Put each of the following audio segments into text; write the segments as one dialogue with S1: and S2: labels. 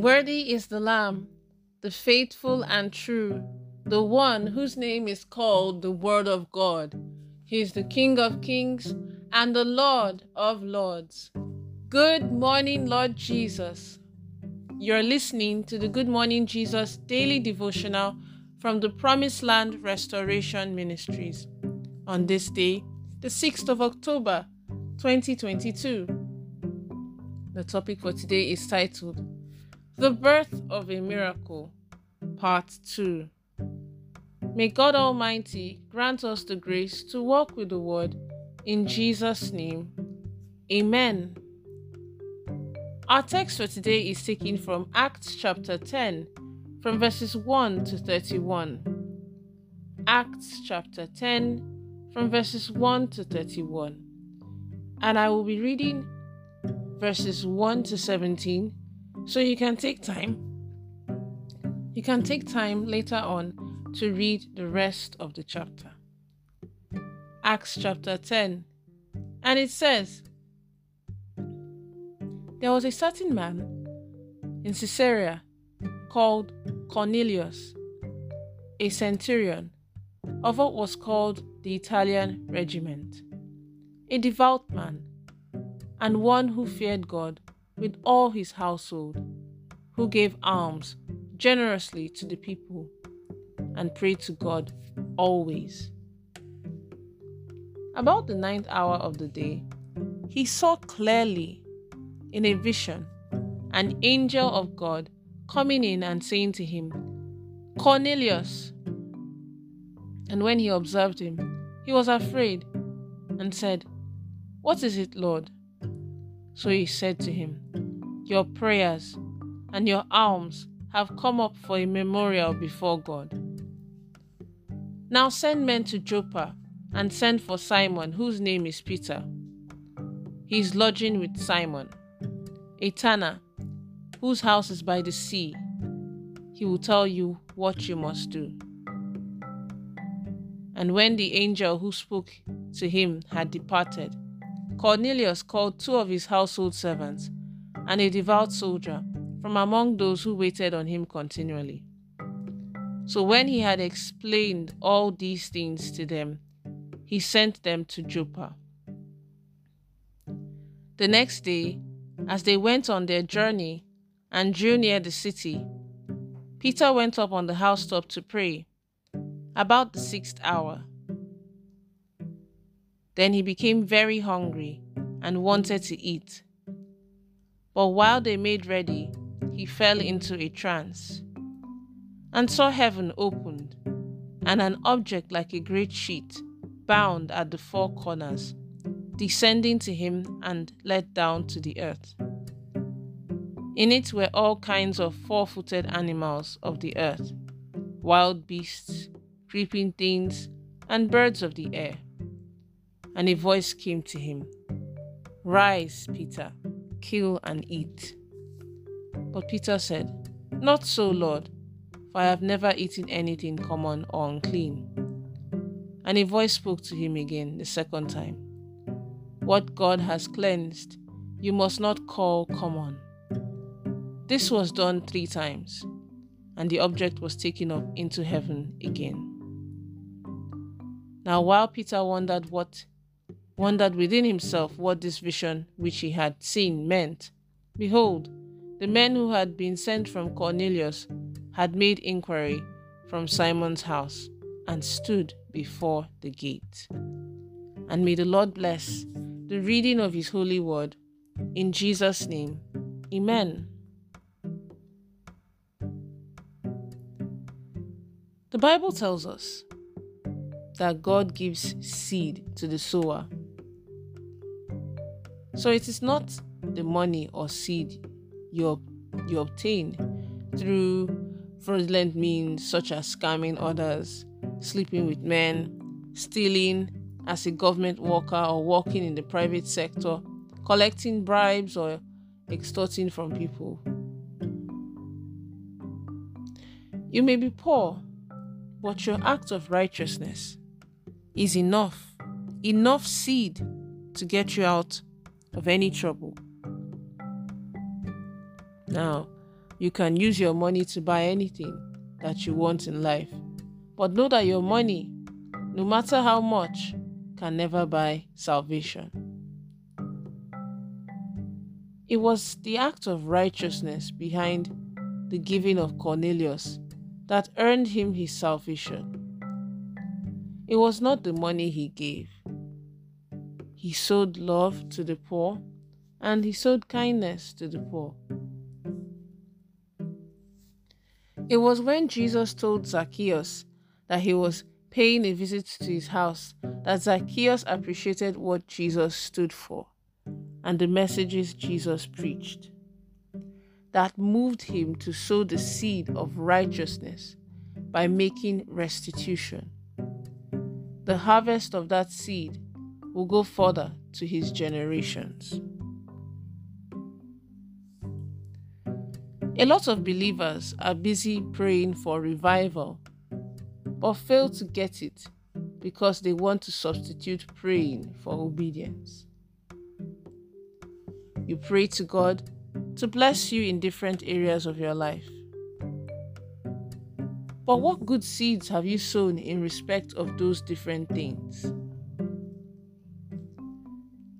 S1: Worthy is the Lamb, the faithful and true, the one whose name is called the Word of God. He is the King of kings and the Lord of lords. Good morning, Lord Jesus. You're listening to the Good Morning Jesus daily devotional from the Promised Land Restoration Ministries on this day, the 6th of October, 2022. The topic for today is titled The Birth of a Miracle, Part 2. May God Almighty grant us the grace to walk with the Word in Jesus' name. Amen. Our text for today is taken from Acts chapter 10, from verses 1 to 31. Acts chapter 10, from verses 1 to 31. And I will be reading verses 1 to 17 so you can take time. You can take time later on to read the rest of the chapter. Acts chapter 10. And it says, There was a certain man in Caesarea called Cornelius, a centurion of what was called the Italian regiment, a devout man, and one who feared God with all his household, who gave alms generously to the people and prayed to God always. About the ninth hour of the day, he saw clearly in a vision an angel of God coming in and saying to him, Cornelius. And when he observed him, he was afraid and said, What is it, Lord? So he said to him, Your prayers and your alms have come up for a memorial before God. Now send men to Joppa and send for Simon, whose name is Peter. He is lodging with Simon, a tanner, whose house is by the sea. He will tell you what you must do. And when the angel who spoke to him had departed, Cornelius called two of his household servants and a devout soldier from among those who waited on him continually. So when he had explained all these things to them, he sent them to Joppa. The next day, as they went on their journey and drew near the city, Peter went up on the housetop to pray about the sixth hour. Then he became very hungry and wanted to eat. But while they made ready, he fell into a trance and saw heaven opened and an object like a great sheet bound at the four corners, descending to him and let down to the earth. In it were all kinds of four footed animals of the earth, wild beasts, creeping things, and birds of the air. And a voice came to him Rise, Peter, kill and eat. But Peter said, Not so, Lord, for I have never eaten anything common or unclean. And a voice spoke to him again the second time What God has cleansed, you must not call common. This was done three times, and the object was taken up into heaven again. Now, while Peter wondered what wondered within himself what this vision which he had seen meant, behold, the men who had been sent from Cornelius had made inquiry from Simon's house and stood before the gate. And may the Lord bless the reading of his holy word. In Jesus' name, Amen. The Bible tells us that God gives seed to the sower. So it is not the money or seed you, you obtain through fraudulent means such as scamming others, sleeping with men, stealing as a government worker or working in the private sector, collecting bribes or extorting from people. You may be poor, but your act of righteousness is enough, enough seed to get you out of any trouble. Now, You can use your money to buy anything that you want in life. But know that your money, no matter how much, can never buy salvation. It was the act of righteousness behind the giving of Cornelius that earned him his salvation. It was not the money he gave. He sowed love to the poor and he sowed kindness to the poor. It was when Jesus told Zacchaeus that he was paying a visit to his house that Zacchaeus appreciated what Jesus stood for and the messages Jesus preached. That moved him to sow the seed of righteousness by making restitution. The harvest of that seed will go further to his generations. A lot of believers are busy praying for revival, but fail to get it because they want to substitute praying for obedience. You pray to God to bless you in different areas of your life. But what good seeds have you sown in respect of those different things?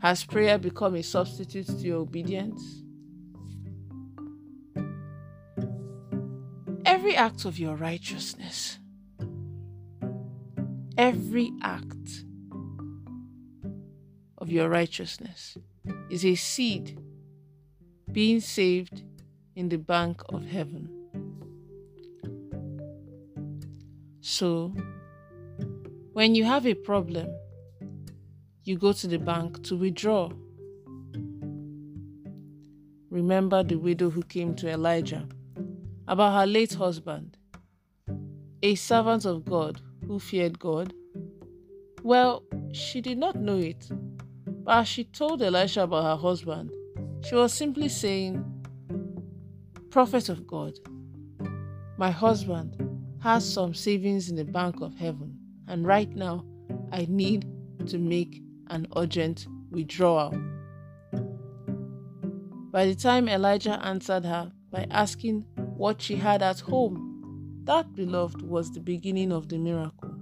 S1: Has prayer mm. become a substitute to your obedience? every act of your righteousness, every act of your righteousness is a seed being saved in the bank of heaven. So, when you have a problem, you go to the bank to withdraw. Remember the widow who came to Elijah about her late husband, a servant of God who feared God? Well, she did not know it, but as she told Elisha about her husband, she was simply saying, Prophet of God, my husband has some savings in the bank of heaven, and right now I need to make an urgent withdrawal. By the time Elijah answered her by asking what she had at home. That, beloved, was the beginning of the miracle.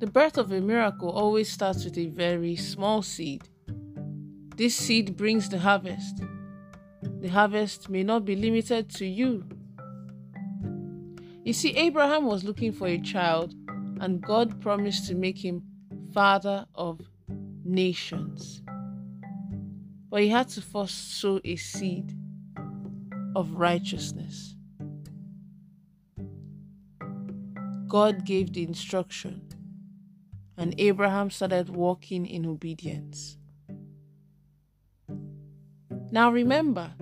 S1: The birth of a miracle always starts with a very small seed. This seed brings the harvest. The harvest may not be limited to you. You see, Abraham was looking for a child, and God promised to make him father of nations. But he had to first sow a seed of righteousness. God gave the instruction, and Abraham started walking in obedience. Now remember,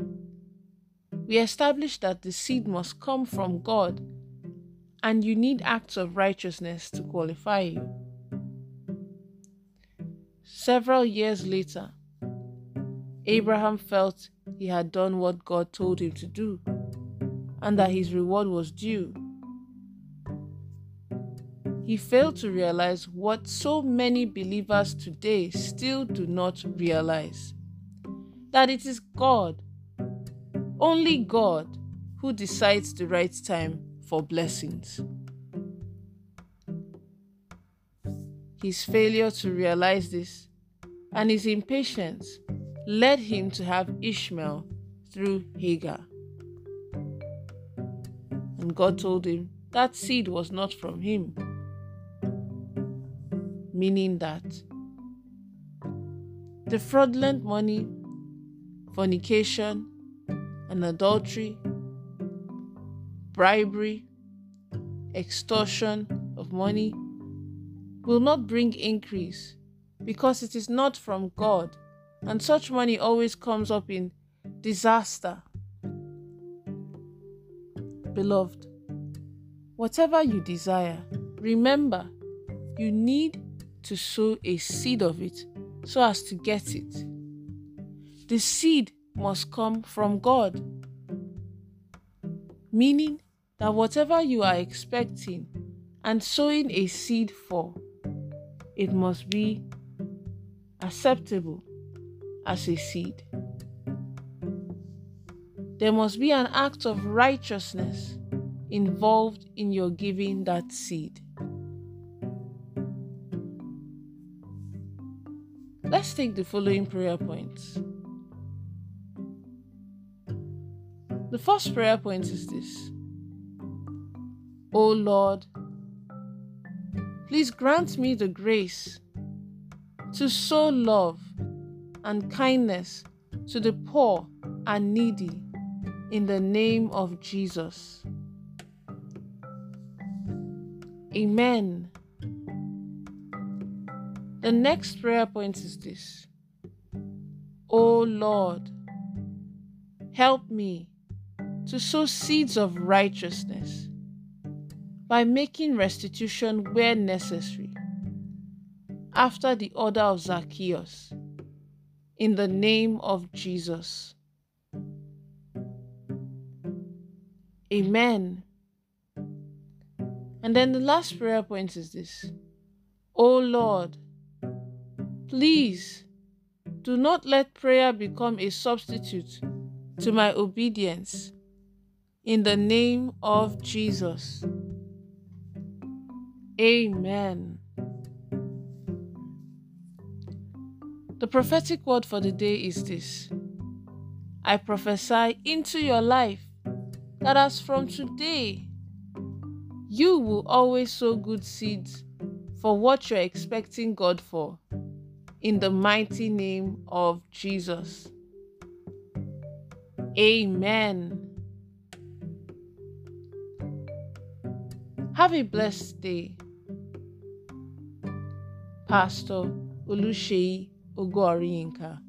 S1: we established that the seed must come from God, and you need acts of righteousness to qualify you. Several years later, Abraham felt he had done what God told him to do and that his reward was due. He failed to realize what so many believers today still do not realize that it is God, only God, who decides the right time for blessings. His failure to realize this and his impatience led him to have Ishmael through Hagar. And God told him that seed was not from him, meaning that the fraudulent money, fornication, and adultery, bribery, extortion of money will not bring increase because it is not from God and such money always comes up in disaster. Beloved, whatever you desire, remember you need to sow a seed of it so as to get it. The seed must come from God, meaning that whatever you are expecting and sowing a seed for, it must be acceptable as a seed. there must be an act of righteousness involved in your giving that seed. Let's take the following prayer points. The first prayer point is this O Lord, please grant me the grace to sow love and kindness to the poor and needy in the name of Jesus. Amen. The next prayer point is this O Lord, help me to sow seeds of righteousness by making restitution where necessary, after the order of Zacchaeus, in the name of Jesus. Amen. And then the last prayer point is this O Lord, please do not let prayer become a substitute to my obedience in the name of Jesus. Amen. The prophetic word for the day is this I prophesy into your life that as from today, you will always sow good seeds for what you're expecting God for. In the mighty name of Jesus. Amen. Have a blessed day. Pastor Olushei Ogorinka.